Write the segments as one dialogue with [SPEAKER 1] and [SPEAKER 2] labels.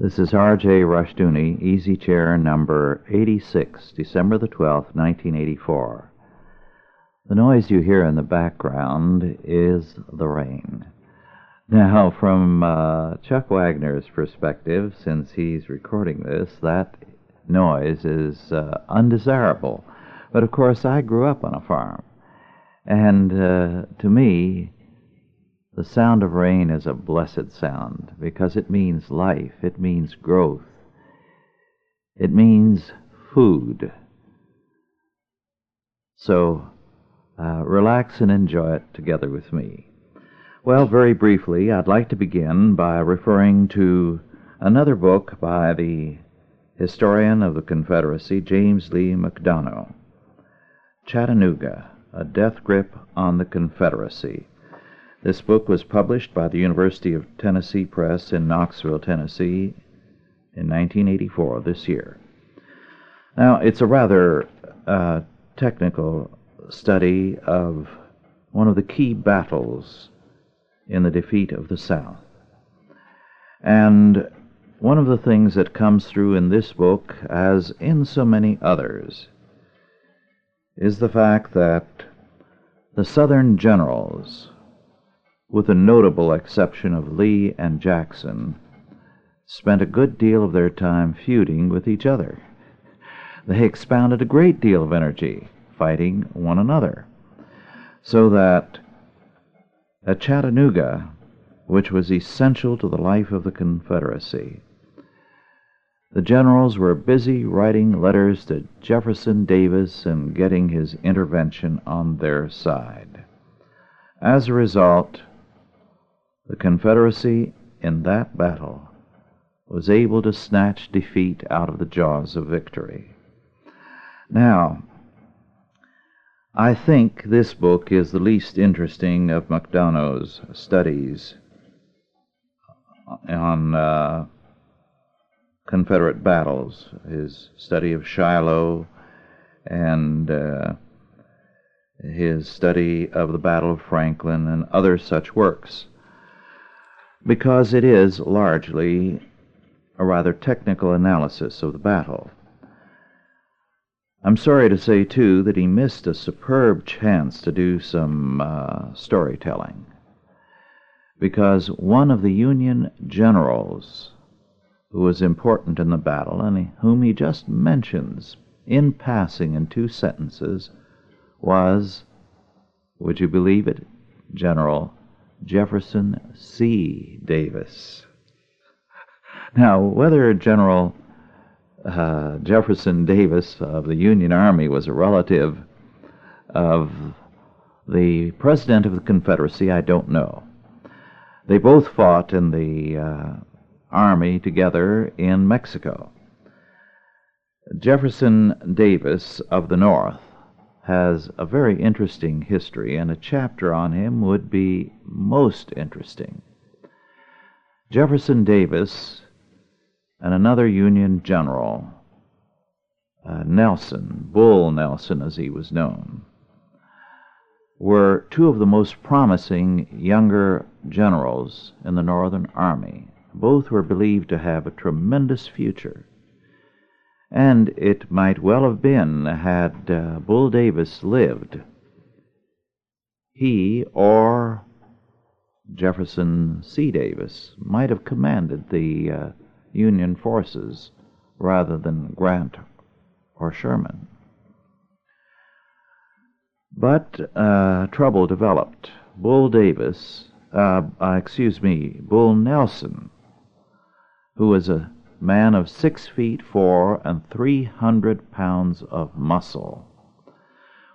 [SPEAKER 1] This is R.J. Rushdoony, Easy Chair number 86, December the 12th, 1984. The noise you hear in the background is the rain. Now, from uh, Chuck Wagner's perspective, since he's recording this, that noise is uh, undesirable. But of course, I grew up on a farm. And uh, to me, the sound of rain is a blessed sound because it means life, it means growth, it means food. So uh, relax and enjoy it together with me. Well, very briefly, I'd like to begin by referring to another book by the historian of the Confederacy, James Lee McDonough Chattanooga, A Death Grip on the Confederacy. This book was published by the University of Tennessee Press in Knoxville, Tennessee in 1984, this year. Now, it's a rather uh, technical study of one of the key battles in the defeat of the South. And one of the things that comes through in this book, as in so many others, is the fact that the Southern generals with the notable exception of Lee and Jackson, spent a good deal of their time feuding with each other. They expounded a great deal of energy fighting one another, so that at Chattanooga, which was essential to the life of the Confederacy, the generals were busy writing letters to Jefferson Davis and getting his intervention on their side. As a result, the Confederacy in that battle was able to snatch defeat out of the jaws of victory. Now, I think this book is the least interesting of McDonough's studies on uh, Confederate battles, his study of Shiloh and uh, his study of the Battle of Franklin and other such works because it is largely a rather technical analysis of the battle. I'm sorry to say, too, that he missed a superb chance to do some uh, storytelling, because one of the Union generals who was important in the battle, and whom he just mentions in passing in two sentences, was, would you believe it, General Jefferson C. Davis. Now, whether General uh, Jefferson Davis of the Union Army was a relative of the President of the Confederacy, I don't know. They both fought in the uh, Army together in Mexico. Jefferson Davis of the North has a very interesting history, and a chapter on him would be most interesting. Jefferson Davis and another Union general, uh, Nelson, Bull Nelson as he was known, were two of the most promising younger generals in the Northern Army. Both were believed to have a tremendous future. And it might well have been had uh, Bull Davis lived. He or Jefferson C. Davis might have commanded the uh, Union forces rather than Grant or Sherman. But uh, trouble developed. Bull Davis, uh, uh excuse me, Bull Nelson, who was a man of six feet four and three hundred pounds of muscle,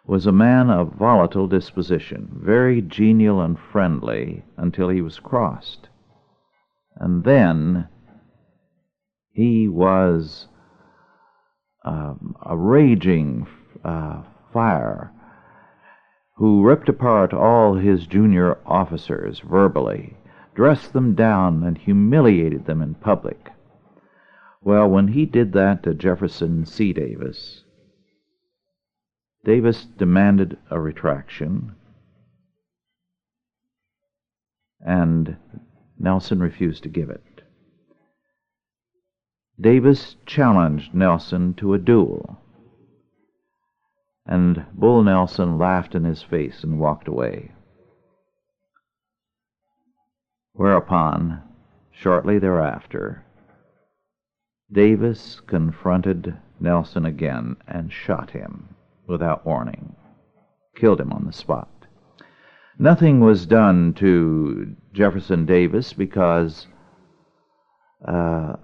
[SPEAKER 1] was a man of volatile disposition, very genial and friendly until he was crossed. And then he was um, a raging uh, fire who ripped apart all his junior officers verbally, dressed them down, and humiliated them in public. Well, when he did that to Jefferson C. Davis, Davis demanded a retraction, and Nelson refused to give it. Davis challenged Nelson to a duel. And Bull Nelson laughed in his face and walked away. Whereupon, shortly thereafter, Davis confronted Nelson again and shot him without warning, killed him on the spot. Nothing was done to Jefferson Davis because uh,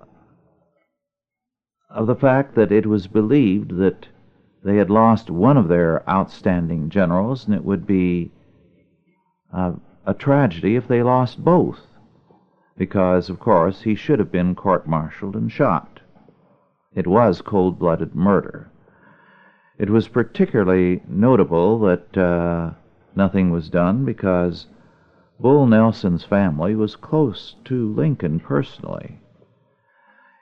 [SPEAKER 1] of the fact that it was believed that they had lost one of their outstanding generals, and it would be uh, a tragedy if they lost both, because, of course, he should have been court martialed and shot. It was cold blooded murder. It was particularly notable that uh, nothing was done because Bull Nelson's family was close to Lincoln personally.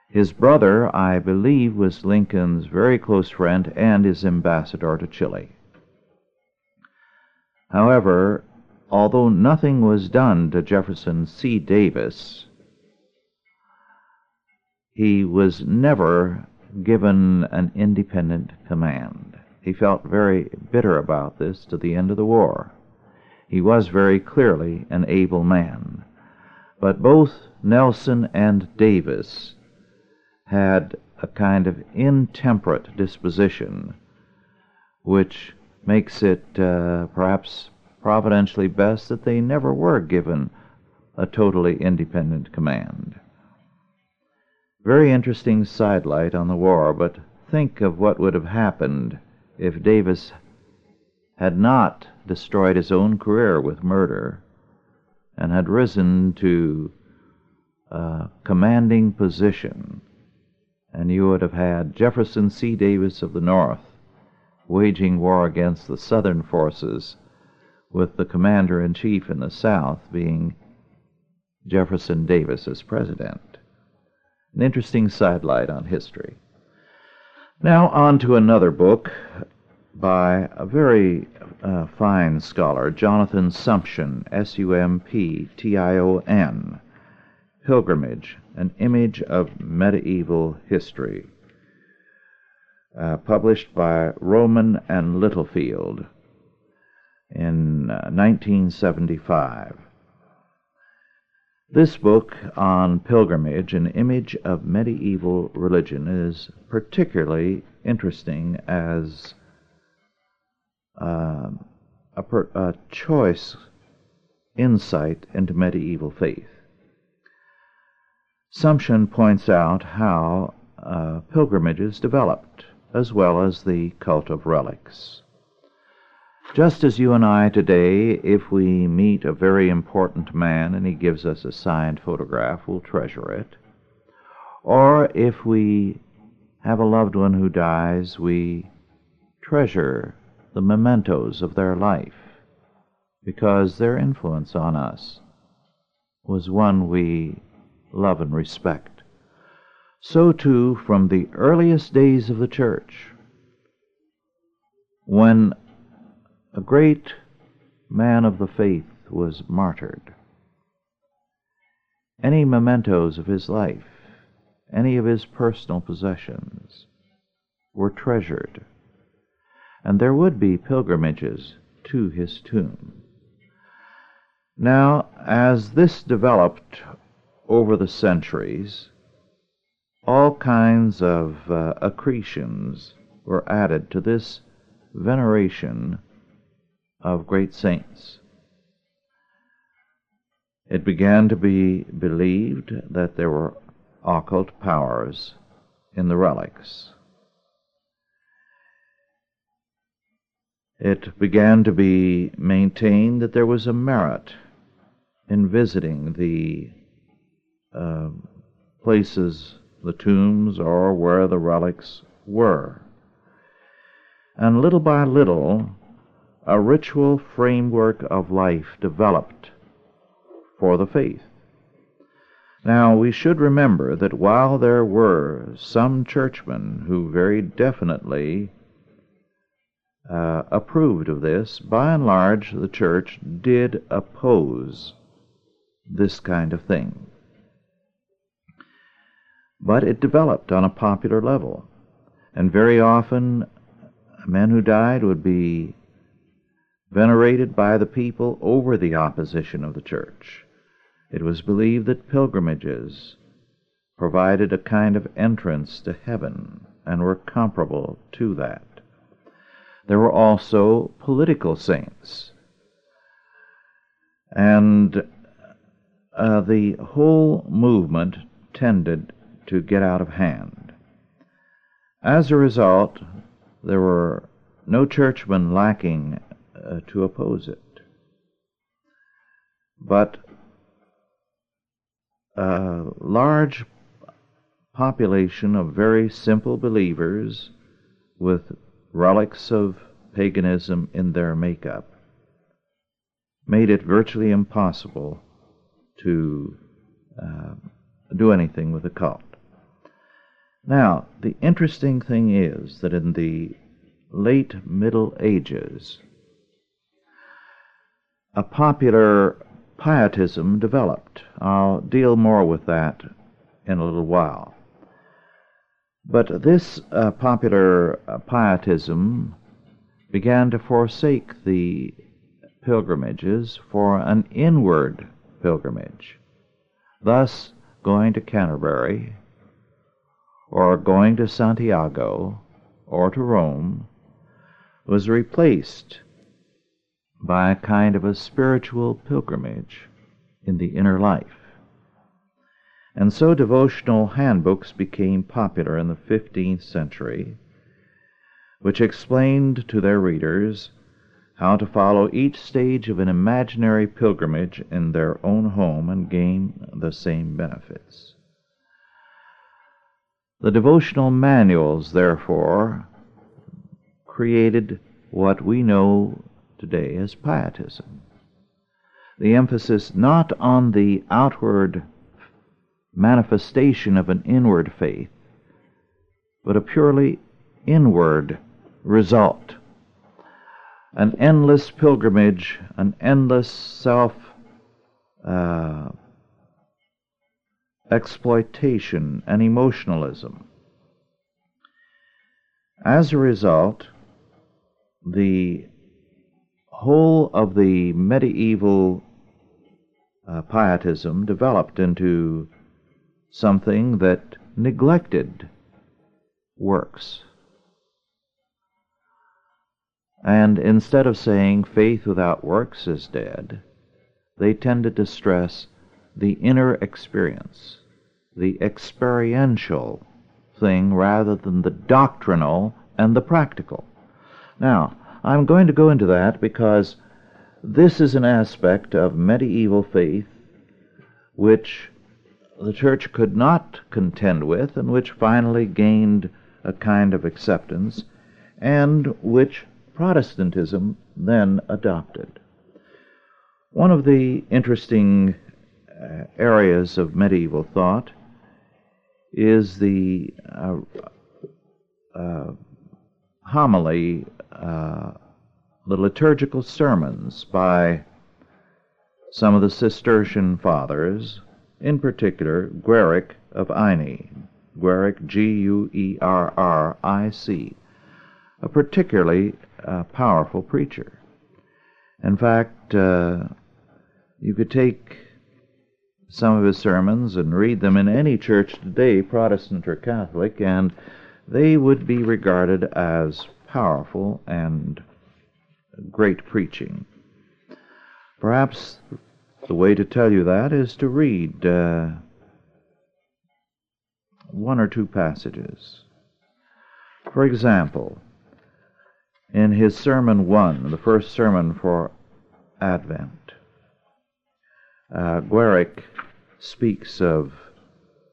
[SPEAKER 1] His brother, I believe, was Lincoln's very close friend and his ambassador to Chile. However, although nothing was done to Jefferson C. Davis, he was never given an independent command. He felt very bitter about this to the end of the war. He was very clearly an able man. But both Nelson and Davis had a kind of intemperate disposition, which makes it uh, perhaps providentially best that they never were given a totally independent command. Very interesting sidelight on the war, but think of what would have happened if Davis had not destroyed his own career with murder and had risen to a commanding position and you would have had Jefferson C. Davis of the North waging war against the Southern forces, with the commander in chief in the South being Jefferson Davis as president. An interesting sidelight on history. Now, on to another book by a very uh, fine scholar, Jonathan Sumption, S U M P T I O N. Pilgrimage, an image of medieval history, uh, published by Rowman and Littlefield in uh, 1975. This book on pilgrimage, an image of medieval religion, is particularly interesting as uh, a, per, a choice insight into medieval faith. Sumption points out how uh, pilgrimages developed, as well as the cult of relics. Just as you and I today, if we meet a very important man and he gives us a signed photograph, we'll treasure it. Or if we have a loved one who dies, we treasure the mementos of their life because their influence on us was one we love and respect. So too, from the earliest days of the church, when a great man of the faith was martyred, any mementos of his life, any of his personal possessions, were treasured, and there would be pilgrimages to his tomb. Now, as this developed over the centuries, all kinds of uh, accretions were added to this veneration of great saints. It began to be believed that there were occult powers in the relics. It began to be maintained that there was a merit in visiting the uh, places, the tombs, or where the relics were. And little by little, a ritual framework of life developed for the faith. Now, we should remember that while there were some churchmen who very definitely uh, approved of this, by and large the church did oppose this kind of thing. But it developed on a popular level, and very often men who died would be venerated by the people over the opposition of the church. It was believed that pilgrimages provided a kind of entrance to heaven and were comparable to that. There were also political saints. And uh, the whole movement tended to get out of hand. As a result, there were no churchmen lacking uh, to oppose it. But a large population of very simple believers with relics of paganism in their makeup made it virtually impossible to uh, do anything with the cult. Now, the interesting thing is that in the late Middle Ages, a popular pietism developed. I'll deal more with that in a little while. But this uh, popular uh, pietism began to forsake the pilgrimages for an inward pilgrimage, thus going to Canterbury, or going to Santiago, or to Rome, was replaced by a kind of a spiritual pilgrimage in the inner life. And so devotional handbooks became popular in the 15th century, which explained to their readers how to follow each stage of an imaginary pilgrimage in their own home and gain the same benefits. The devotional manuals, therefore, created what we know today as pietism. The emphasis not on the outward manifestation of an inward faith, but a purely inward result. An endless pilgrimage, an endless self uh, exploitation and emotionalism. As a result, the whole of the medieval uh, pietism developed into something that neglected works. And instead of saying faith without works is dead, they tended to stress the inner experience, the experiential thing rather than the doctrinal and the practical. Now, I'm going to go into that because this is an aspect of medieval faith which the church could not contend with, and which finally gained a kind of acceptance, and which Protestantism then adopted. One of the interesting uh, areas of medieval thought is the uh, uh, homily, uh, the liturgical sermons by some of the Cistercian fathers in particular Guerric of Igny, Guerric, G-U-E-R-R-I-C, a particularly uh, powerful preacher. In fact, uh, you could take some of his sermons and read them in any church today, Protestant or Catholic, and they would be regarded as powerful and great preaching. Perhaps the way to tell you that is to read uh, one or two passages. For example, in his Sermon 1, the first sermon for Advent, uh, Guerric speaks of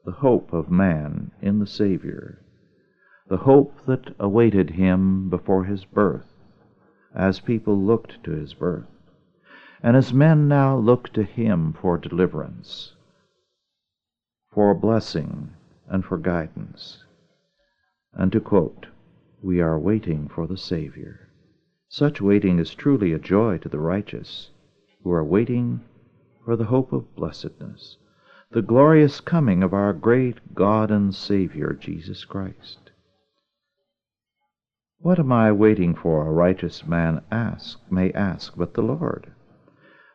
[SPEAKER 1] the hope of man in the Savior, the hope that awaited him before his birth, as people looked to his birth and as men now look to Him for deliverance, for blessing, and for guidance. And to quote, We are waiting for the Savior. Such waiting is truly a joy to the righteous, who are waiting for the hope of blessedness, the glorious coming of our great God and Savior, Jesus Christ. What am I waiting for, a righteous man ask, may ask, but the Lord?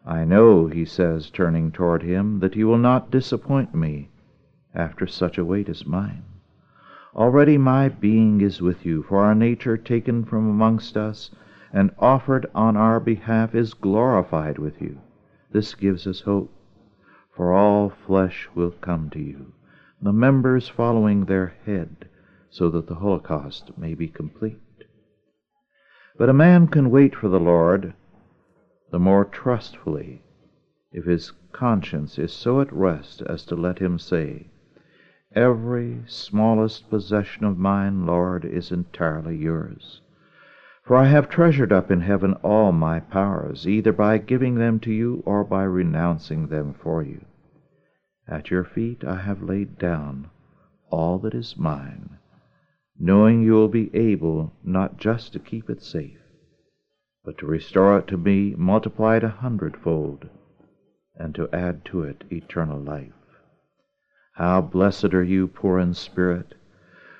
[SPEAKER 1] I know, he says, turning toward him, that you will not disappoint me after such a wait as mine. Already my being is with you, for our nature taken from amongst us and offered on our behalf is glorified with you. This gives us hope for all flesh will come to you, the members following their head, so that the holocaust may be complete. But a man can wait for the Lord the more trustfully if his conscience is so at rest as to let him say, Every smallest possession of mine, Lord, is entirely yours. For I have treasured up in heaven all my powers, either by giving them to you or by renouncing them for you. At your feet I have laid down all that is mine, knowing you will be able not just to keep it safe, but to restore it to me multiplied a hundredfold, and to add to it eternal life. How blessed are you, poor in spirit,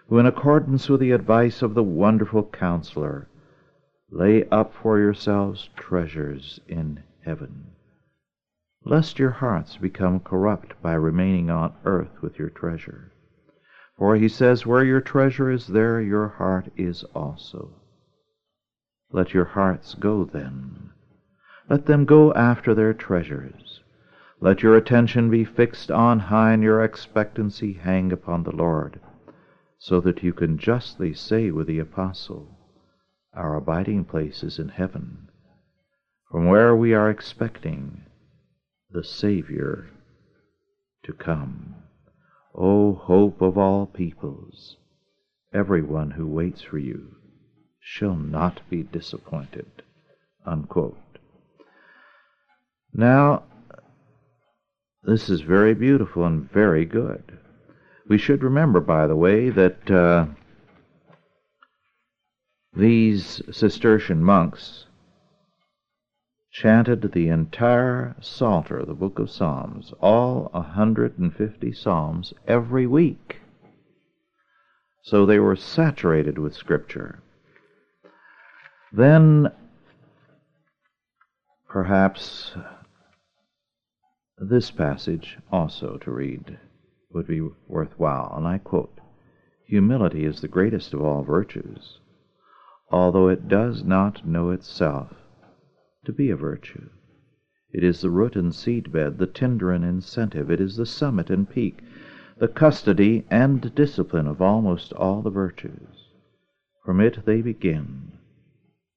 [SPEAKER 1] who, in accordance with the advice of the wonderful counselor, lay up for yourselves treasures in heaven lest your hearts become corrupt by remaining on earth with your treasure. For he says, Where your treasure is, there your heart is also. Let your hearts go then. Let them go after their treasures. Let your attention be fixed on high and your expectancy hang upon the Lord, so that you can justly say with the Apostle, Our abiding place is in heaven, from where we are expecting the Savior to come. O hope of all peoples, everyone who waits for you shall not be disappointed. Unquote. Now, this is very beautiful and very good. We should remember, by the way, that uh, these Cistercian monks chanted the entire Psalter, the book of Psalms, all 150 Psalms, every week. So they were saturated with Scripture. Then, perhaps, this passage also to read would be worthwhile, and I quote Humility is the greatest of all virtues, although it does not know itself to be a virtue. It is the root and seed bed, the tinder and incentive. It is the summit and peak, the custody and discipline of almost all the virtues. From it they begin.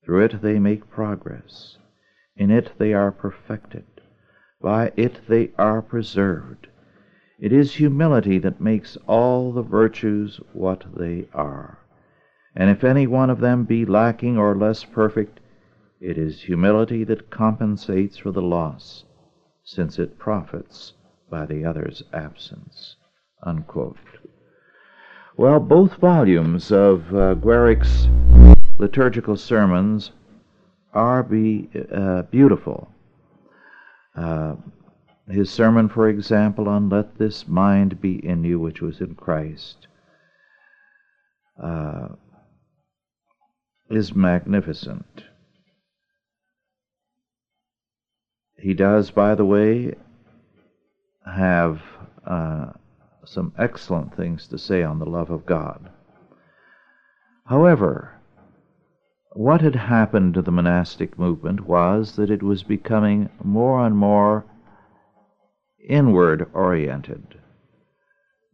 [SPEAKER 1] Through it they make progress. In it they are perfected. By it they are preserved. It is humility that makes all the virtues what they are. And if any one of them be lacking or less perfect, it is humility that compensates for the loss, since it profits by the other's absence. Unquote. Well, both volumes of uh, liturgical sermons are be, uh, beautiful. Uh, his sermon, for example, on Let This Mind Be in You, which was in Christ, uh, is magnificent. He does, by the way, have uh, some excellent things to say on the love of God. However, what had happened to the monastic movement was that it was becoming more and more inward oriented.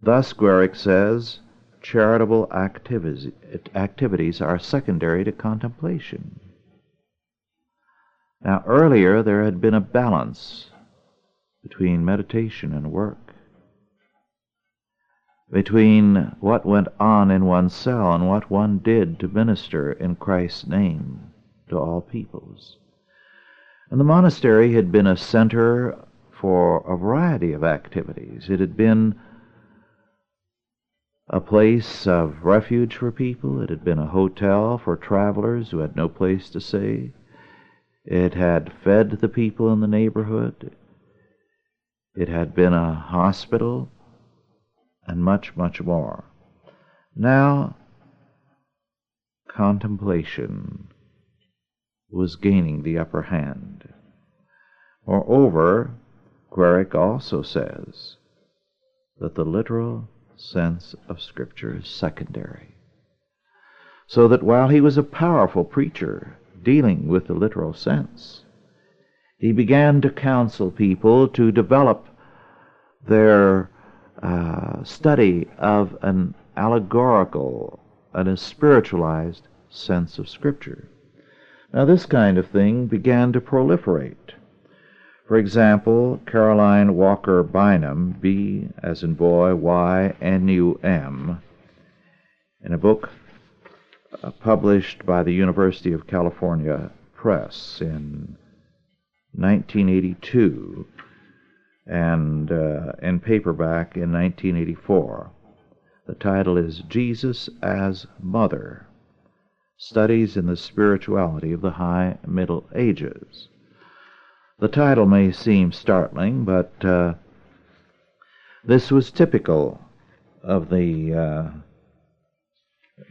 [SPEAKER 1] Thus, Guerric says, charitable activities are secondary to contemplation. Now, earlier there had been a balance between meditation and work, between what went on in one's cell and what one did to minister in Christ's name to all peoples. And the monastery had been a center for a variety of activities. It had been a place of refuge for people. It had been a hotel for travelers who had no place to stay. It had fed the people in the neighborhood. it had been a hospital, and much, much more. Now, contemplation was gaining the upper hand. Moreover, Guerric also says that the literal sense of Scripture is secondary. So that while he was a powerful preacher dealing with the literal sense, he began to counsel people to develop their uh, study of an allegorical and a spiritualized sense of Scripture. Now, this kind of thing began to proliferate. For example, Caroline Walker Bynum, B as in boy, Y N U M, in a book uh, published by the University of California Press in 1982 and uh, in paperback in 1984. The title is Jesus as Mother Studies in the Spirituality of the High Middle Ages. The title may seem startling, but uh, this was typical of the uh,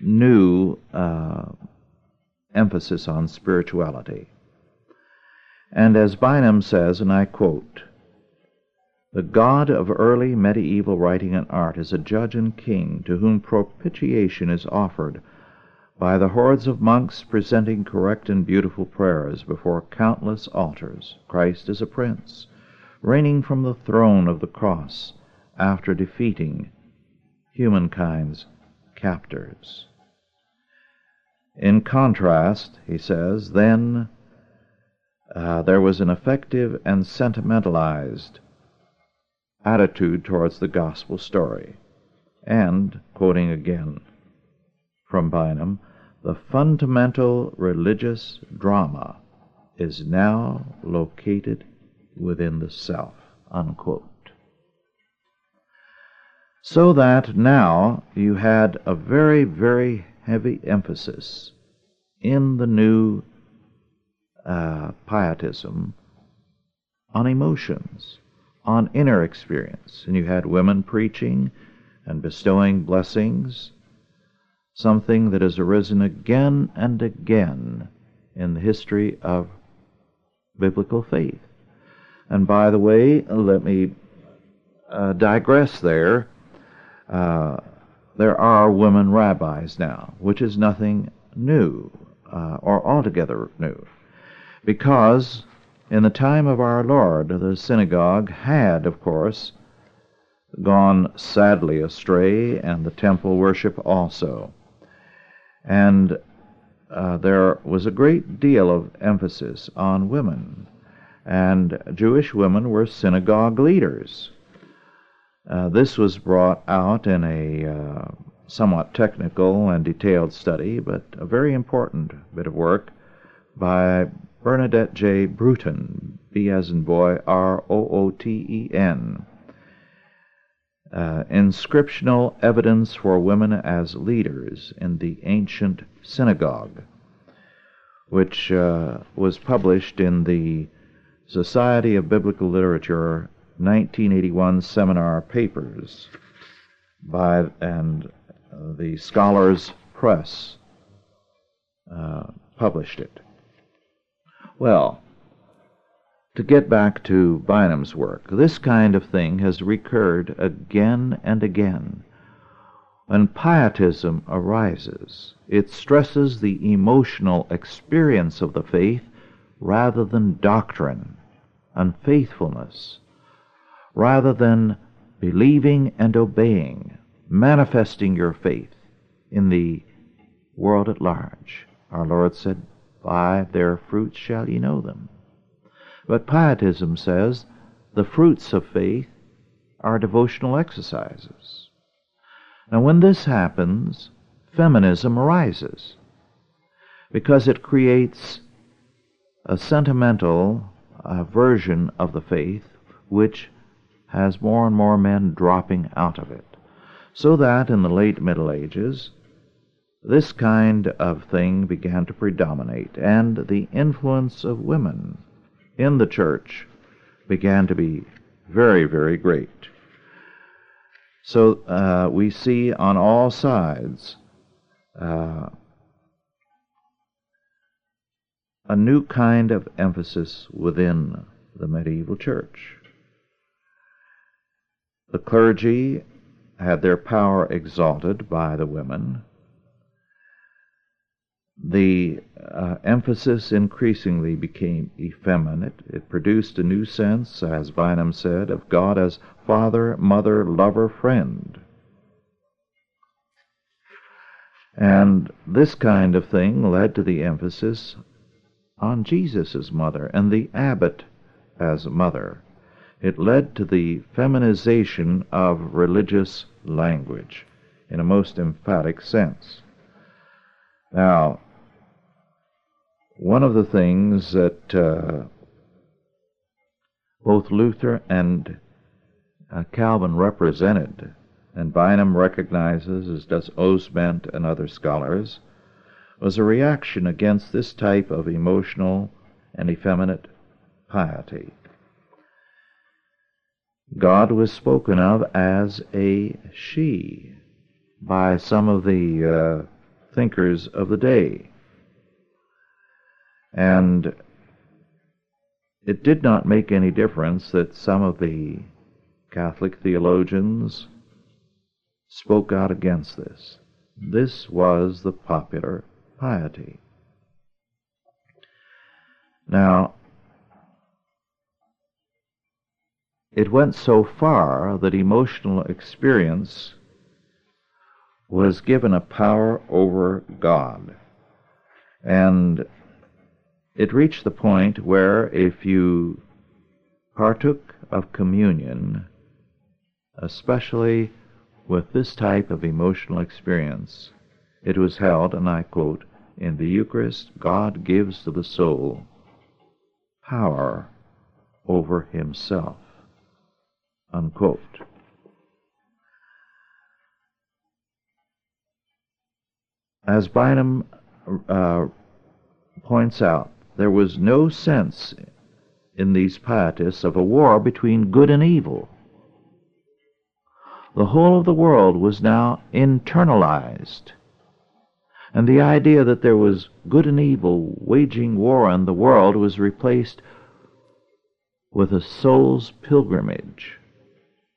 [SPEAKER 1] new uh, emphasis on spirituality. And as Bynum says, and I quote, the God of early medieval writing and art is a judge and king to whom propitiation is offered by the hordes of monks presenting correct and beautiful prayers before countless altars, Christ is a prince, reigning from the throne of the cross after defeating humankind's captors. In contrast, he says, then uh, there was an effective and sentimentalized attitude towards the gospel story. And, quoting again from Bynum, the fundamental religious drama is now located within the self. Unquote. So that now you had a very, very heavy emphasis in the new uh, pietism on emotions, on inner experience. And you had women preaching and bestowing blessings something that has arisen again and again in the history of biblical faith. And by the way, let me uh, digress there. Uh, there are women rabbis now, which is nothing new uh, or altogether new. Because in the time of our Lord, the synagogue had, of course, gone sadly astray, and the temple worship also. And uh, there was a great deal of emphasis on women. And Jewish women were synagogue leaders. Uh, this was brought out in a uh, somewhat technical and detailed study, but a very important bit of work by Bernadette J. Brooten, B as in boy, R O O T E N uh, inscriptional evidence for women as leaders in the ancient synagogue, which uh, was published in the Society of Biblical Literature 1981 seminar papers by and uh, the Scholars Press uh, published it. Well, to get back to Bynum's work, this kind of thing has recurred again and again. When pietism arises, it stresses the emotional experience of the faith rather than doctrine and faithfulness, rather than believing and obeying, manifesting your faith in the world at large. Our Lord said, By their fruits shall ye know them. But Pietism says the fruits of faith are devotional exercises. Now, when this happens, feminism arises because it creates a sentimental uh, version of the faith which has more and more men dropping out of it. So that in the late Middle Ages, this kind of thing began to predominate, and the influence of women in the church began to be very, very great. So uh, we see on all sides uh, a new kind of emphasis within the medieval church. The clergy had their power exalted by the women. The uh, emphasis increasingly became effeminate. It produced a new sense, as Bynum said, of God as father, mother, lover, friend. And this kind of thing led to the emphasis on Jesus' mother and the abbot as mother. It led to the feminization of religious language in a most emphatic sense. Now, one of the things that uh, both Luther and uh, Calvin represented, and Bynum recognizes, as does Ozment and other scholars, was a reaction against this type of emotional and effeminate piety. God was spoken of as a she by some of the uh, thinkers of the day. And it did not make any difference that some of the Catholic theologians spoke out against this. This was the popular piety. Now, it went so far that emotional experience was given a power over God. And it reached the point where if you partook of communion, especially with this type of emotional experience, it was held, and I quote, in the Eucharist, God gives to the soul power over himself. Unquote. As Bynum uh, points out, there was no sense in these pietists of a war between good and evil. The whole of the world was now internalized and the idea that there was good and evil waging war on the world was replaced with a soul's pilgrimage,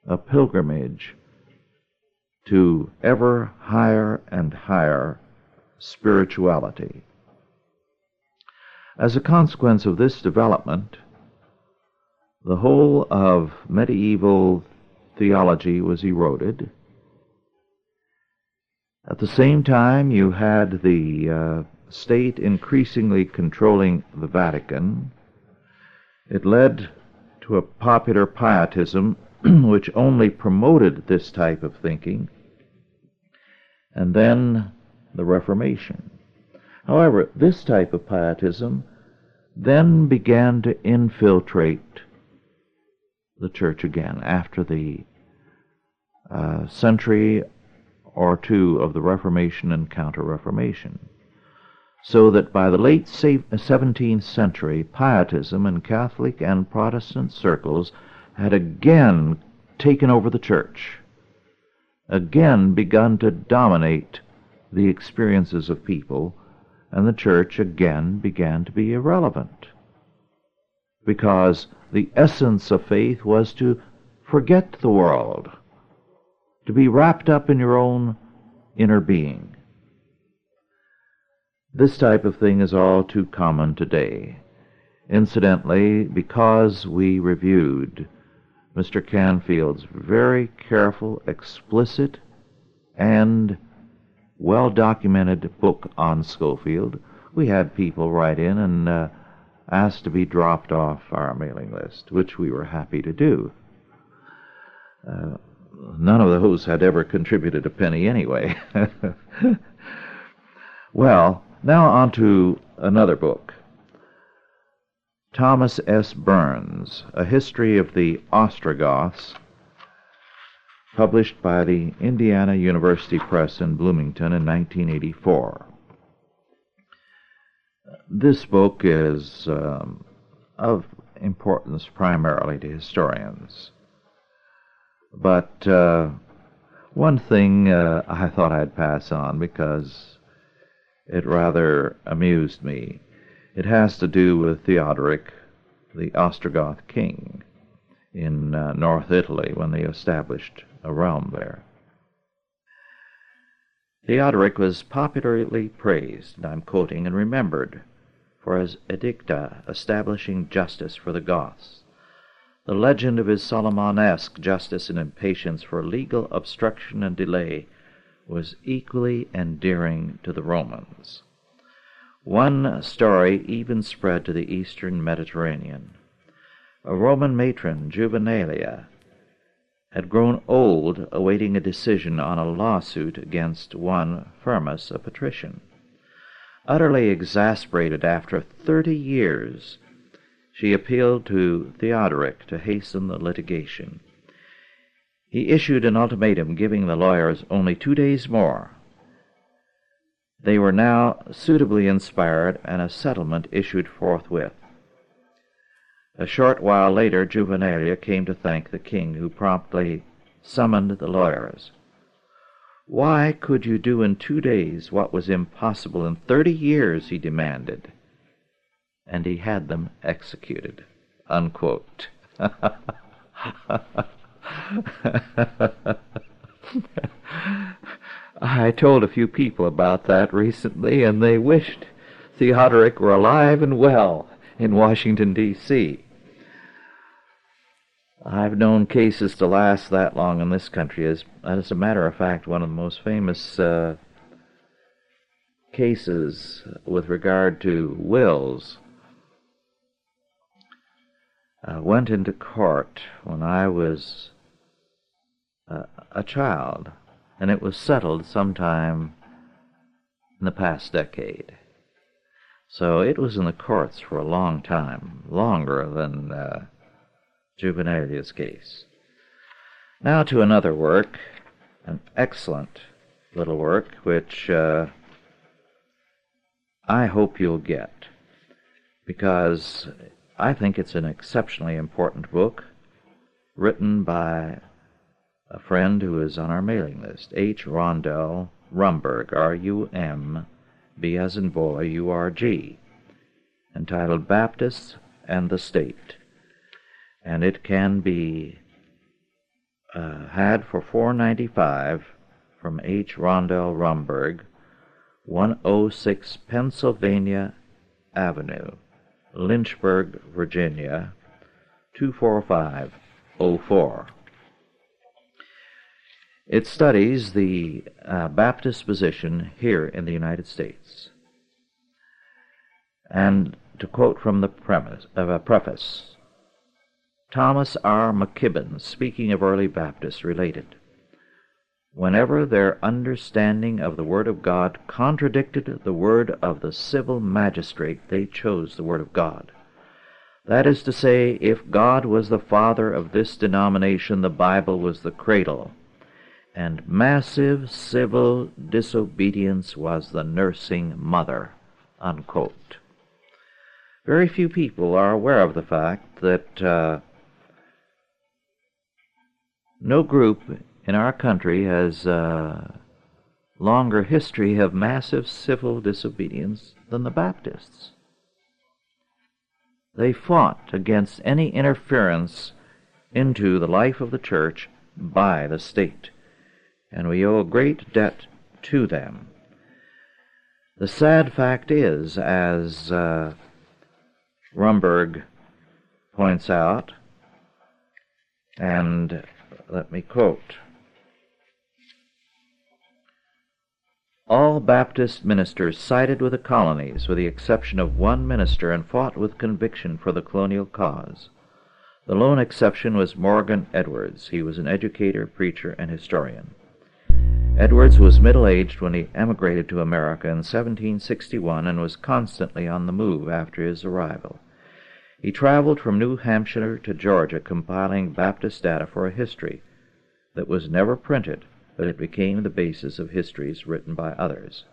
[SPEAKER 1] a pilgrimage to ever higher and higher spirituality. As a consequence of this development, the whole of medieval theology was eroded at the same time, you had the uh, state increasingly controlling the Vatican. It led to a popular pietism which only promoted this type of thinking, and then the Reformation. However, this type of pietism then began to infiltrate the church again after the uh, century or two of the Reformation and Counter Reformation. So that by the late 17th century, Pietism in Catholic and Protestant circles had again taken over the church, again begun to dominate the experiences of people, and the church again began to be irrelevant. Because the essence of faith was to forget the world to be wrapped up in your own inner being. This type of thing is all too common today. Incidentally, because we reviewed Mr. Canfield's very careful, explicit, and well documented book on Scofield. we had people write in and uh, ask to be dropped off our mailing list, which we were happy to do. Uh, none of those had ever contributed a penny anyway. well, now on to another book. Thomas S. Burns, A History of the Ostrogoths, published by the Indiana University Press in Bloomington in 1984. This book is um, of importance primarily to historians. But uh, one thing uh, I thought I'd pass on because it rather amused me. It has to do with Theodoric, the Ostrogoth king in uh, North Italy when they established a realm there. Theodoric was popularly praised, and I'm quoting, and remembered for his edicta establishing justice for the Goths. The legend of his Solomonesque justice and impatience for legal obstruction and delay was equally endearing to the Romans. One story even spread to the eastern Mediterranean. A Roman matron, Juvenalia, had grown old awaiting a decision on a lawsuit against one Firmus, a patrician. Utterly exasperated after thirty years, she appealed to Theodoric to hasten the litigation. He issued an ultimatum giving the lawyers only two days more. They were now suitably inspired, and a settlement issued forthwith. A short while later, Juvenalia came to thank the king, who promptly summoned the lawyers. Why could you do in two days what was impossible in thirty years? he demanded. And he had them executed. Unquote. I told a few people about that recently, and they wished Theodoric were alive and well in Washington, D.C. I've known cases to last that long in this country. As, as a matter of fact, one of the most famous uh, cases with regard to wills uh, went into court when I was uh, a child, and it was settled sometime in the past decade. So it was in the courts for a long time, longer than uh, Juvenalia's case. Now to another work, an excellent little work, which uh, I hope you'll get, because I think it's an exceptionally important book, written by a friend who is on our mailing list, H. Rondell Rumburg, R-U-M, B as in boy, U-R-G, entitled Baptists and the State and it can be uh, had for 4.95 from H. Rondell Rumburg, 106 Pennsylvania Avenue, Lynchburg, Virginia 24504. It studies the uh, Baptist position here in the United States. And to quote from the premise of a preface, Thomas R. McKibben, speaking of early Baptists, related Whenever their understanding of the Word of God contradicted the word of the civil magistrate, they chose the Word of God. That is to say, if God was the father of this denomination, the Bible was the cradle, and massive civil disobedience was the nursing mother. Unquote. Very few people are aware of the fact that uh, no group in our country has a longer history of massive civil disobedience than the Baptists. They fought against any interference into the life of the church by the state, and we owe a great debt to them. The sad fact is, as uh, Rumburg points out, and let me quote. All Baptist ministers sided with the colonies, with the exception of one minister, and fought with conviction for the colonial cause. The lone exception was Morgan Edwards. He was an educator, preacher, and historian. Edwards was middle aged when he emigrated to America in 1761 and was constantly on the move after his arrival. He traveled from New Hampshire to Georgia compiling Baptist data for a history that was never printed, but it became the basis of histories written by others.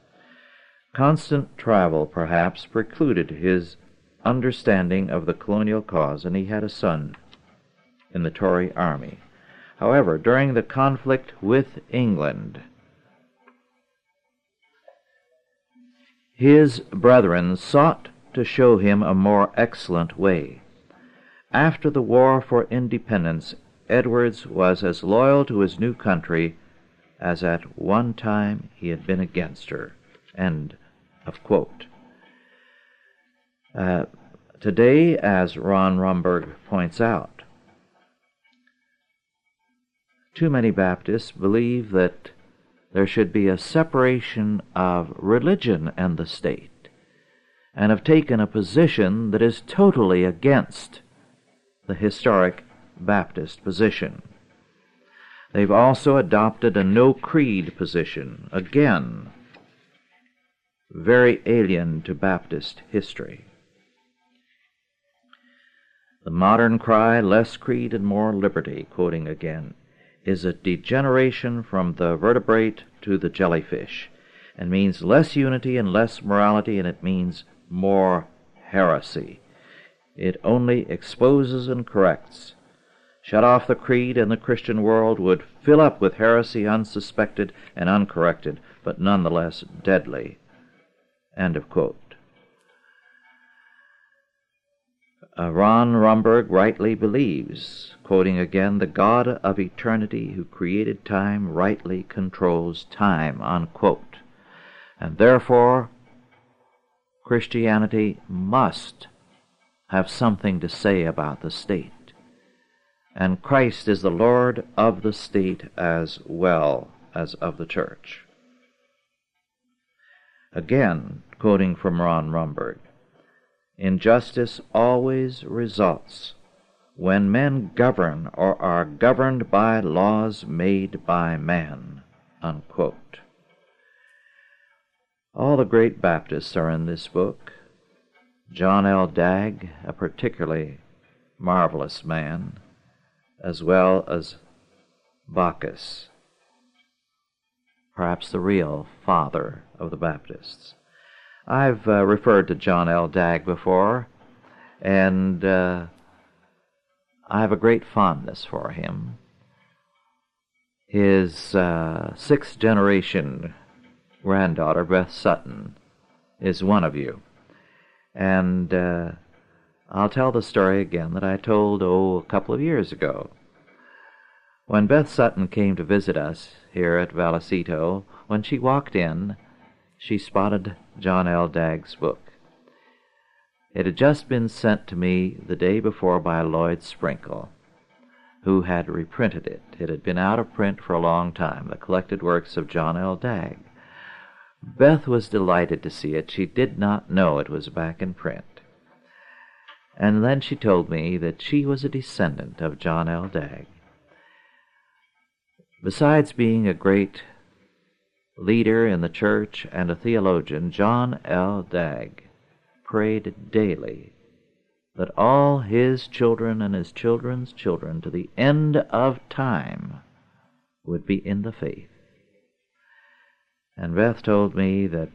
[SPEAKER 1] Constant travel, perhaps, precluded his understanding of the colonial cause, and he had a son in the Tory army. However, during the conflict with England, his brethren sought to show him a more excellent way. After the war for independence, Edwards was as loyal to his new country as at one time he had been against her. End of quote. Uh, today, as Ron Rumburg points out, too many Baptists believe that there should be a separation of religion and the state, and have taken a position that is totally against the historic Baptist position. They've also adopted a no creed position, again, very alien to Baptist history. The modern cry, less creed and more liberty, quoting again, is a degeneration from the vertebrate to the jellyfish, and means less unity and less morality, and it means more heresy. It only exposes and corrects shut off the creed, and the Christian world would fill up with heresy unsuspected and uncorrected, but nonetheless deadly. End of quote. Uh, Ron Rumburg rightly believes, quoting again, the God of eternity who created time rightly controls time, unquote. And therefore, Christianity must have something to say about the state and Christ is the Lord of the state as well as of the church. Again, quoting from Ron Rumburg, injustice always results when men govern or are governed by laws made by man. Unquote. All the great Baptists are in this book. John L. Dagg, a particularly marvelous man, as well as Backus, perhaps the real father of the Baptists. I've uh, referred to John L. Dagg before, and uh, I have a great fondness for him. His uh, sixth generation granddaughter, Beth Sutton, is one of you. And uh, I'll tell the story again that I told, oh, a couple of years ago. When Beth Sutton came to visit us here at Vallecito, when she walked in, she spotted John L. Dagg's book. It had just been sent to me the day before by Lloyd Sprinkle, who had reprinted it. It had been out of print for a long time, the collected works of John L. Dagg. Beth was delighted to see it. She did not know it was back in print. And then she told me that she was a descendant of John L. Dagg. Besides being a great leader in the church and a theologian, John L. Dagg prayed daily that all his children and his children's children to the end of time would be in the faith. And Beth told me that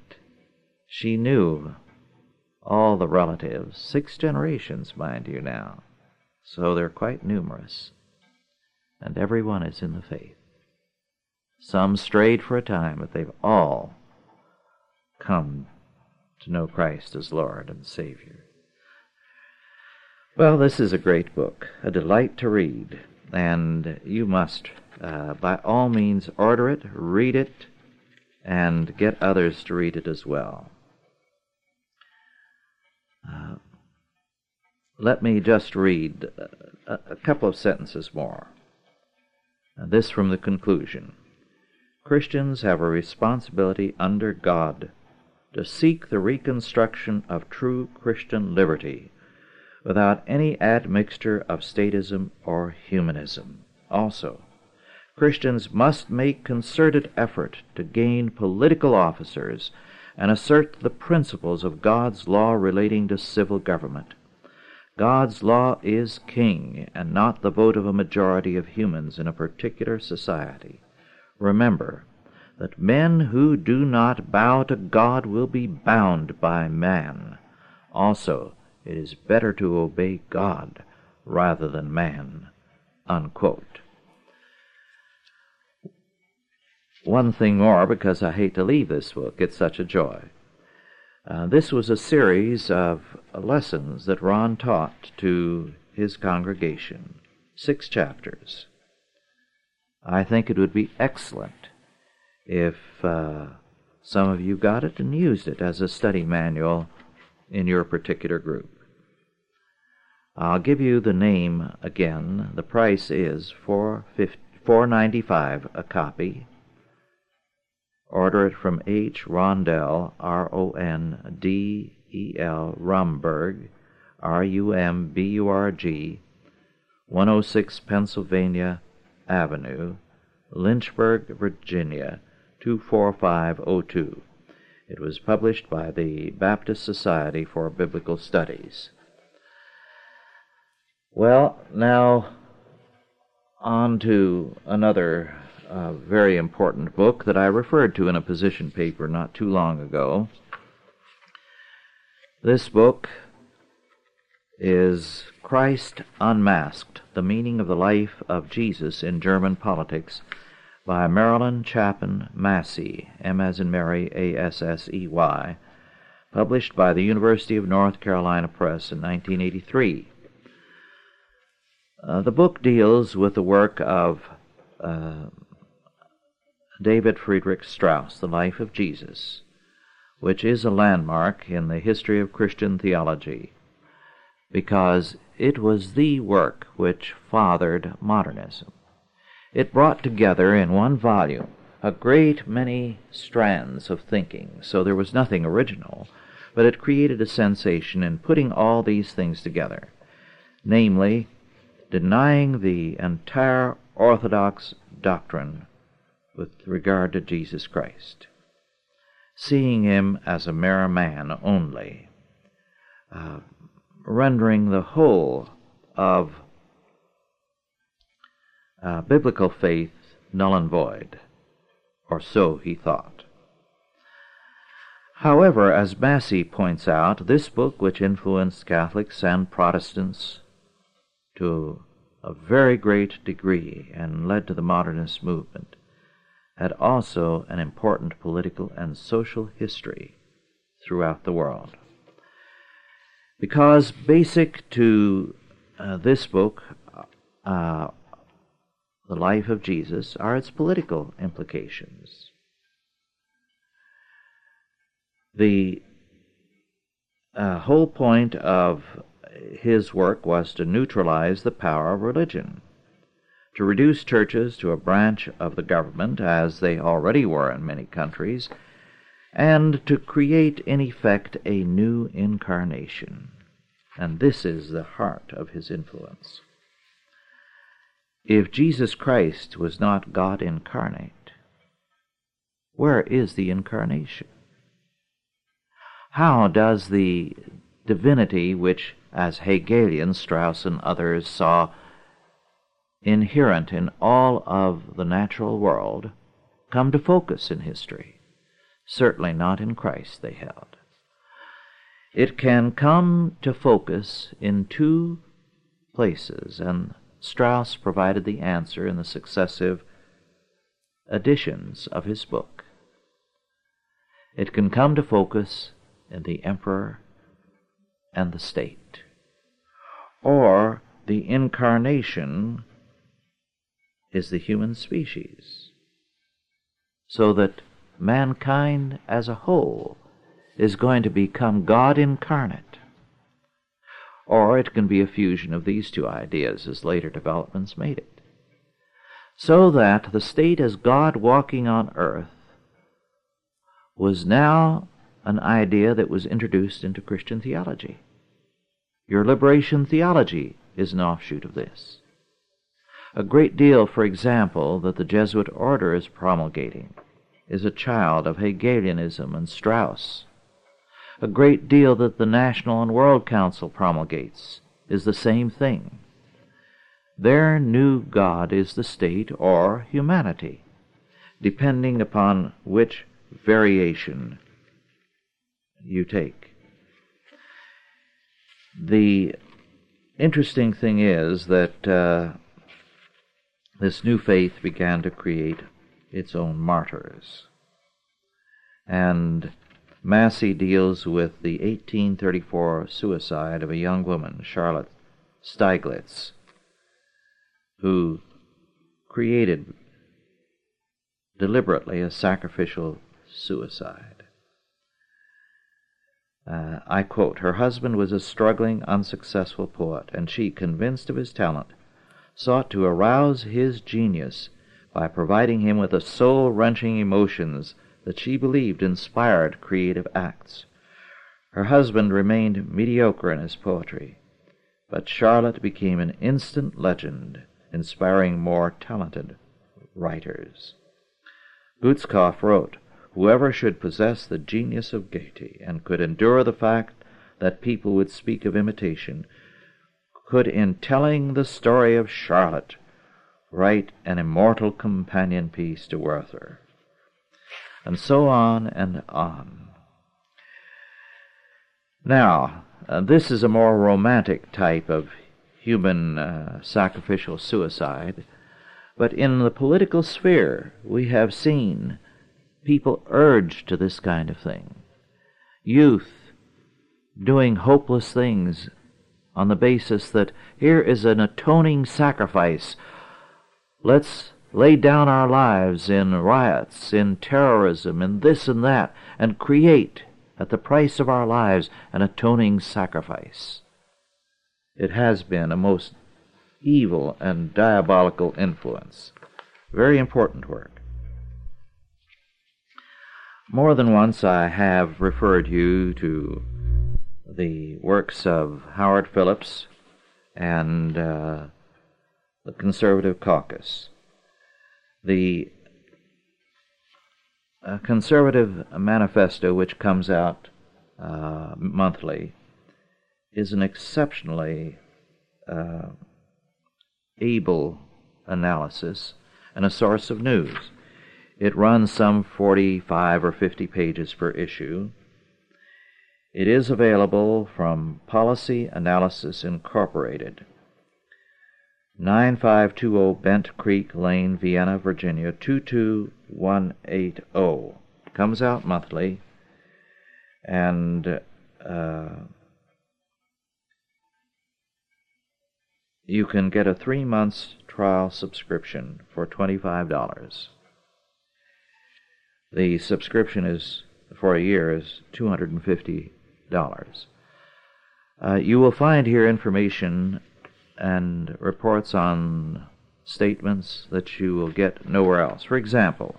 [SPEAKER 1] she knew all the relatives, six generations, mind you now. So they're quite numerous. And everyone is in the faith. Some strayed for a time, but they've all come to know Christ as Lord and Savior. Well, this is a great book, a delight to read, and you must, uh, by all means, order it, read it, and get others to read it as well. Uh, let me just read a, a, couple of sentences more. This from the conclusion. Christians have a responsibility under God to seek the reconstruction of true Christian liberty without any admixture of statism or humanism. Also, Christians must make concerted effort to gain political officers and assert the principles of God's law relating to civil government. God's law is king, and not the vote of a majority of humans in a particular society. Remember that men who do not bow to God will be bound by man. Also, it is better to obey God rather than man. Unquote. one thing more because I hate to leave this book. It's such a joy. Uh, this was a series of lessons that Ron taught to his congregation, six chapters. I think it would be excellent if uh, some of you got it and used it as a study manual in your particular group. I'll give you the name again. The price is four ninety five a copy. Order it from H. Rondell, R O N D E L, Rumburg, R U M B U R G, 106 Pennsylvania Avenue, Lynchburg, Virginia, 24502. It was published by the Baptist Society for Biblical Studies. Well, now on to another uh, very important book that I referred to in a position paper not too long ago. This book is Christ Unmasked The Meaning of the Life of Jesus in German Politics by Marilyn Chapin Massey, M as in Mary, A S S E Y, published by the University of North Carolina Press in 1983. Uh, the book deals with the work of uh, David Friedrich Strauss, The Life of Jesus, which is a landmark in the history of Christian theology because it was the work which fathered modernism. It brought together in one volume a great many strands of thinking, so there was nothing original, but it created a sensation in putting all these things together, namely, denying the entire orthodox doctrine with regard to Jesus Christ, seeing him as a mere man only, uh, rendering the whole of uh, biblical faith null and void, or so he thought. However, as Massey points out, this book, which influenced Catholics and Protestants to a very great degree and led to the modernist movement, had also an important political and social history throughout the world. Because basic to uh, this book, uh, The Life of Jesus, are its political implications. The uh, whole point of his work was to neutralize the power of religion, to reduce churches to a branch of the government, as they already were in many countries, and to create in effect a new incarnation. And this is the heart of his influence. If Jesus Christ was not God incarnate, where is the incarnation? How does the divinity which, as Hegelian, Strauss, and others saw inherent in all of the natural world, come to focus in history? Certainly not in Christ, they held. It can come to focus in two places, and Strauss provided the answer in the successive editions of his book. It can come to focus in the emperor and the state, or the incarnation is the human species, so that mankind as a whole is going to become God incarnate. Or it can be a fusion of these two ideas as later developments made it. So that the state as God walking on earth was now an idea that was introduced into Christian theology. Your liberation theology is an offshoot of this. A great deal, for example, that the Jesuit order is promulgating is a child of Hegelianism and Strauss. A great deal that the National and World Council promulgates is the same thing. Their new God is the state or humanity, depending upon which variation you take. The interesting thing is that uh, this new faith began to create its own martyrs. And Massey deals with the 1834 suicide of a young woman, Charlotte Stieglitz, who created deliberately a sacrificial suicide. Uh, I quote Her husband was a struggling, unsuccessful poet, and she, convinced of his talent, sought to arouse his genius by providing him with the soul wrenching emotions that she believed inspired creative acts. Her husband remained mediocre in his poetry, but Charlotte became an instant legend, inspiring more talented writers. Gutzkow wrote, Whoever should possess the genius of gaiety and could endure the fact that people would speak of imitation, could, in telling the story of Charlotte, write an immortal companion piece to Werther and so on and on. Now, uh, this is a more romantic type of human uh, sacrificial suicide, but in the political sphere, we have seen people urged to this kind of thing. Youth doing hopeless things on the basis that here is an atoning sacrifice. Let's lay down our lives in riots, in terrorism, in this and that, and create, at the price of our lives, an atoning sacrifice. It has been a most evil and diabolical influence. Very important work. More than once I have referred you to the works of Howard Phillips and uh, the Conservative Caucus the uh, conservative manifesto, which comes out uh, monthly, is an exceptionally uh, able analysis and a source of news. It runs some 45 or 50 pages per issue. It is available from Policy Analysis Incorporated. 9520 Bent Creek Lane, Vienna, Virginia 22180. Comes out monthly, and uh, you can get a three months trial subscription for $25. The subscription is for a year is $250. Uh, you will find here information and reports on statements that you will get nowhere else. For example,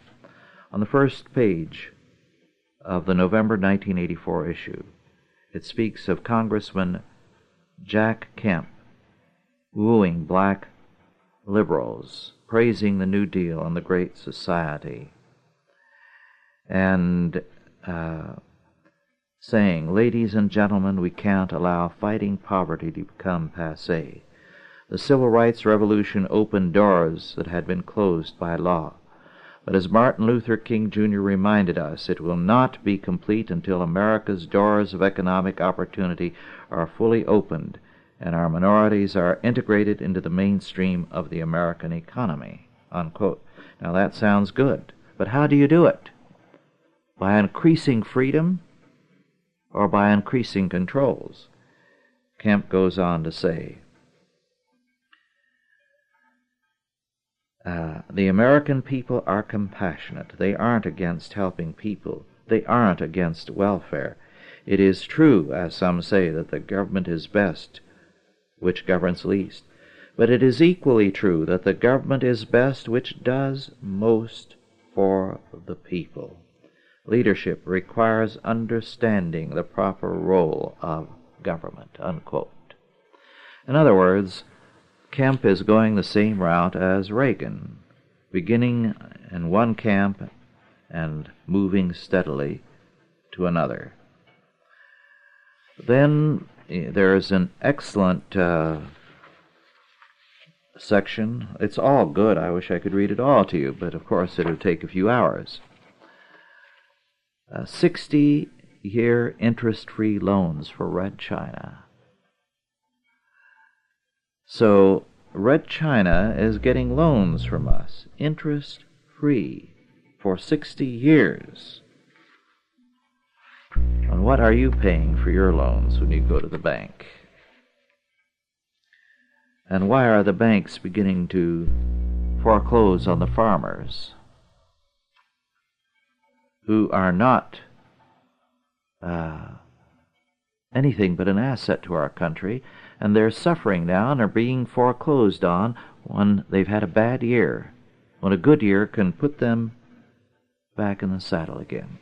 [SPEAKER 1] on the first page of the November 1984 issue, it speaks of Congressman Jack Kemp wooing black liberals, praising the New Deal and the Great Society, and uh, saying, Ladies and gentlemen, we can't allow fighting poverty to become passe. The Civil Rights Revolution opened doors that had been closed by law. But as Martin Luther King Jr. reminded us, it will not be complete until America's doors of economic opportunity are fully opened and our minorities are integrated into the mainstream of the American economy. Unquote. Now that sounds good, but how do you do it? By increasing freedom or by increasing controls? Kemp goes on to say, Uh, the American people are compassionate. They aren't against helping people. They aren't against welfare. It is true, as some say, that the government is best which governs least. But it is equally true that the government is best which does most for the people. Leadership requires understanding the proper role of government. Unquote. In other words, Kemp is going the same route as Reagan, beginning in one camp and moving steadily to another. Then eh, there's an excellent uh, section. It's all good. I wish I could read it all to you, but of course it would take a few hours. Uh, 60 year interest free loans for Red China. So Red China is getting loans from us, interest free. for 60 years. And what are you paying for your loans when you go to the bank? And why are the banks beginning to foreclose on the farmers who are not uh, anything but an asset to our country, and they're suffering now and are being foreclosed on when they've had a bad year, when a good year can put them back in the saddle again.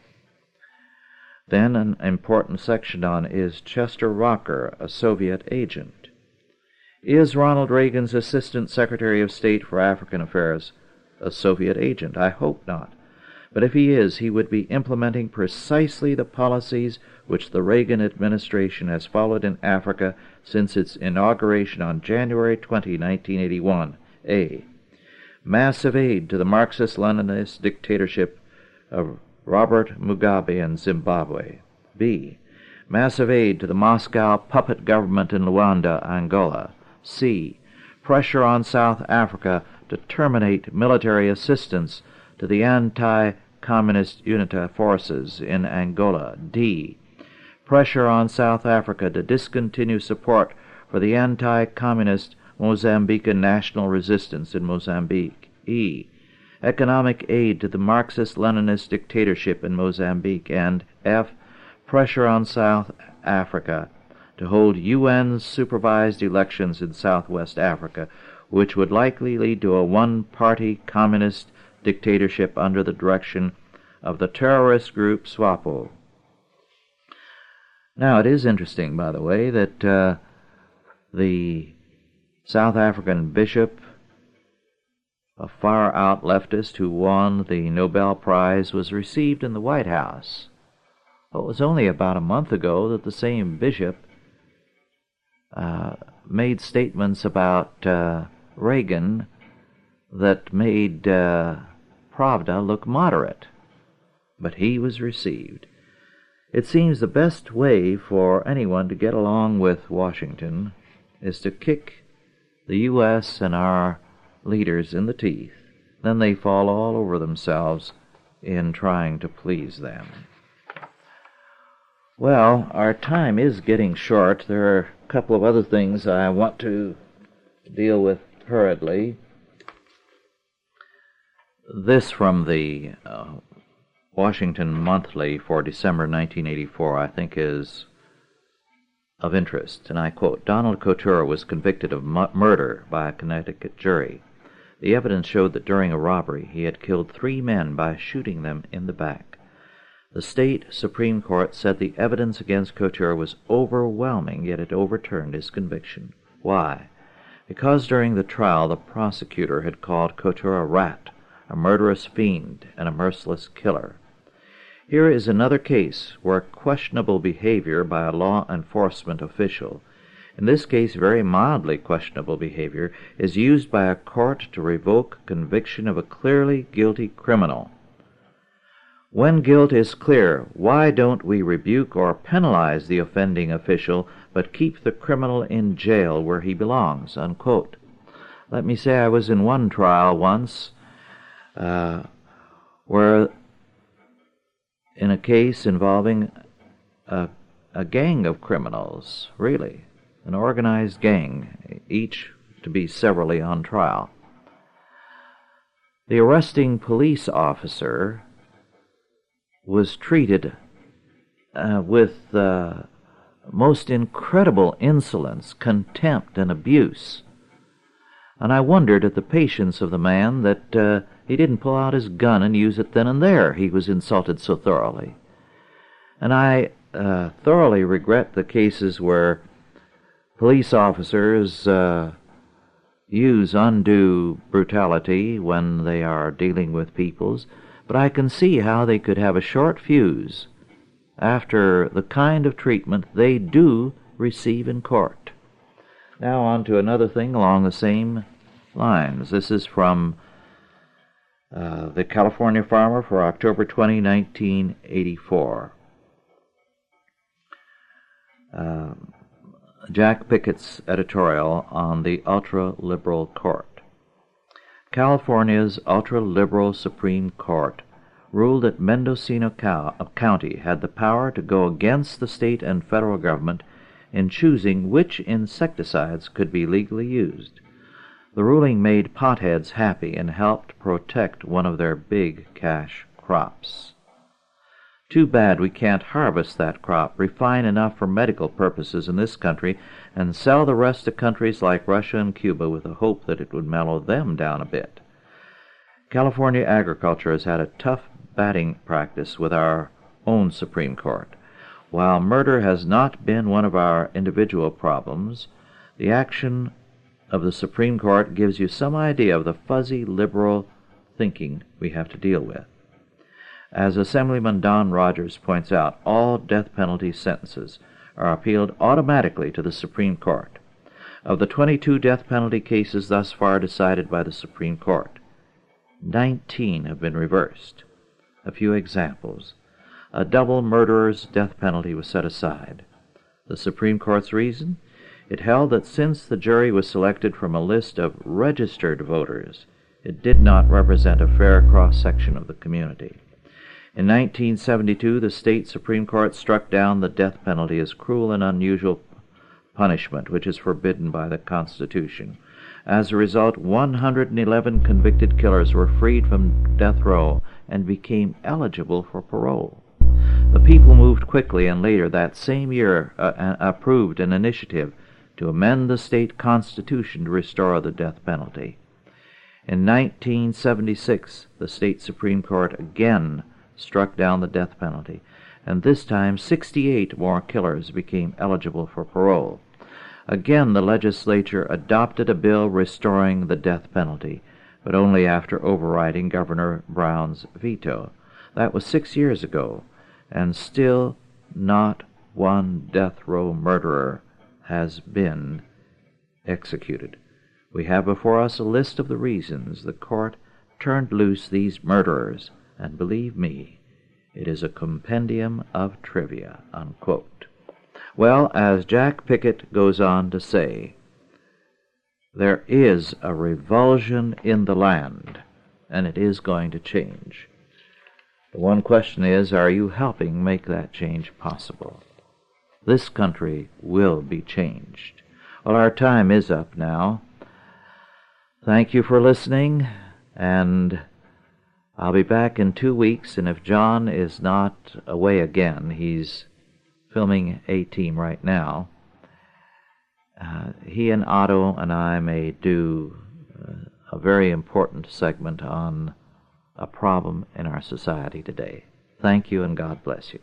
[SPEAKER 1] Then an important section on is Chester Crocker, a Soviet agent. Is Ronald Reagan's Assistant Secretary of State for African Affairs a Soviet agent? I hope not. But if he is, he would be implementing precisely the policies which the Reagan administration has followed in Africa since its inauguration on January 20, 1981. A. Massive aid to the Marxist Leninist dictatorship of Robert Mugabe in Zimbabwe. B. Massive aid to the Moscow puppet government in Luanda, Angola. C. Pressure on South Africa to terminate military assistance to the anti-communist UNITA forces in Angola. D. Pressure on South Africa to discontinue support for the anti-communist Mozambican national resistance in Mozambique. E. Economic aid to the Marxist-Leninist dictatorship in Mozambique. And F. Pressure on South Africa to hold UN-supervised elections in Southwest Africa, which would likely lead to a one-party communist dictatorship under the direction of the terrorist group SWAPO. Now, it is interesting, by the way, that uh, the South African bishop, a far out leftist who won the Nobel Prize, was received in the White House. Well, it was only about a month ago that the same bishop uh, made statements about uh, Reagan that made uh, Pravda look moderate, but he was received. It seems the best way for anyone to get along with Washington is to kick the U.S. and our leaders in the teeth. Then they fall all over themselves in trying to please them. Well, our time is getting short. There are a couple of other things I want to deal with hurriedly. This from the uh, Washington Monthly for December 1984, I think, is of interest, and I quote Donald Couture was convicted of mu- murder by a Connecticut jury. The evidence showed that during a robbery he had killed three men by shooting them in the back. The state Supreme Court said the evidence against Couture was overwhelming, yet it overturned his conviction. Why? Because during the trial the prosecutor had called Couture a rat, a murderous fiend, and a merciless killer. Here is another case where questionable behavior by a law enforcement official, in this case very mildly questionable behavior, is used by a court to revoke conviction of a clearly guilty criminal. When guilt is clear, why don't we rebuke or penalize the offending official, but keep the criminal in jail where he belongs? Unquote. Let me say I was in one trial once uh, where in a case involving a, a gang of criminals, really, an organized gang, each to be severally on trial. The arresting police officer was treated uh, with uh, most incredible insolence, contempt, and abuse. And I wondered at the patience of the man that uh, he didn't pull out his gun and use it then and there. He was insulted so thoroughly. And I uh, thoroughly regret the cases where police officers uh, use undue brutality when they are dealing with peoples, but I can see how they could have a short fuse after the kind of treatment they do receive in court. Now on to another thing along the same lines. This is from uh, the California Farmer for October 20, 1984. Uh, Jack Pickett's editorial on the ultra liberal court. California's ultra liberal Supreme Court ruled that Mendocino County had the power to go against the state and federal government in choosing which insecticides could be legally used. The ruling made potheads happy and helped protect one of their big cash crops. Too bad we can't harvest that crop, refine enough for medical purposes in this country, and sell the rest to countries like Russia and Cuba with the hope that it would mellow them down a bit. California agriculture has had a tough batting practice with our own Supreme Court. While murder has not been one of our individual problems, the action of the Supreme Court gives you some idea of the fuzzy liberal thinking we have to deal with. As Assemblyman Don Rogers points out, all death penalty sentences are appealed automatically to the Supreme Court. Of the 22 death penalty cases thus far decided by the Supreme Court, 19 have been reversed. A few examples. A double murderer's death penalty was set aside. The Supreme Court's reason? It held that since the jury was selected from a list of registered voters, it did not represent a fair cross section of the community. In 1972, the state Supreme Court struck down the death penalty as cruel and unusual punishment, which is forbidden by the Constitution. As a result, 111 convicted killers were freed from death row and became eligible for parole. The people moved quickly and later that same year uh, approved an initiative to amend the state constitution to restore the death penalty. In 1976, the state Supreme Court again struck down the death penalty, and this time 68 more killers became eligible for parole. Again, the legislature adopted a bill restoring the death penalty, but only after overriding Governor Brown's veto. That was six years ago, and still not one death row murderer has been executed. We have before us a list of the reasons the court turned loose these murderers and believe me, it is a compendium of trivia. Unquote. Well, as Jack Pickett goes on to say, there is a revulsion in the land, and it is going to change. The one question is, are you helping make that change possible? This country will be changed. Well, our time is up now. Thank you for listening, and I'll be back in two weeks, and if John is not away again, he's filming A Team right now. Uh, he and Otto and I may do uh, a very important segment on a problem in our society today. Thank you, and God bless you.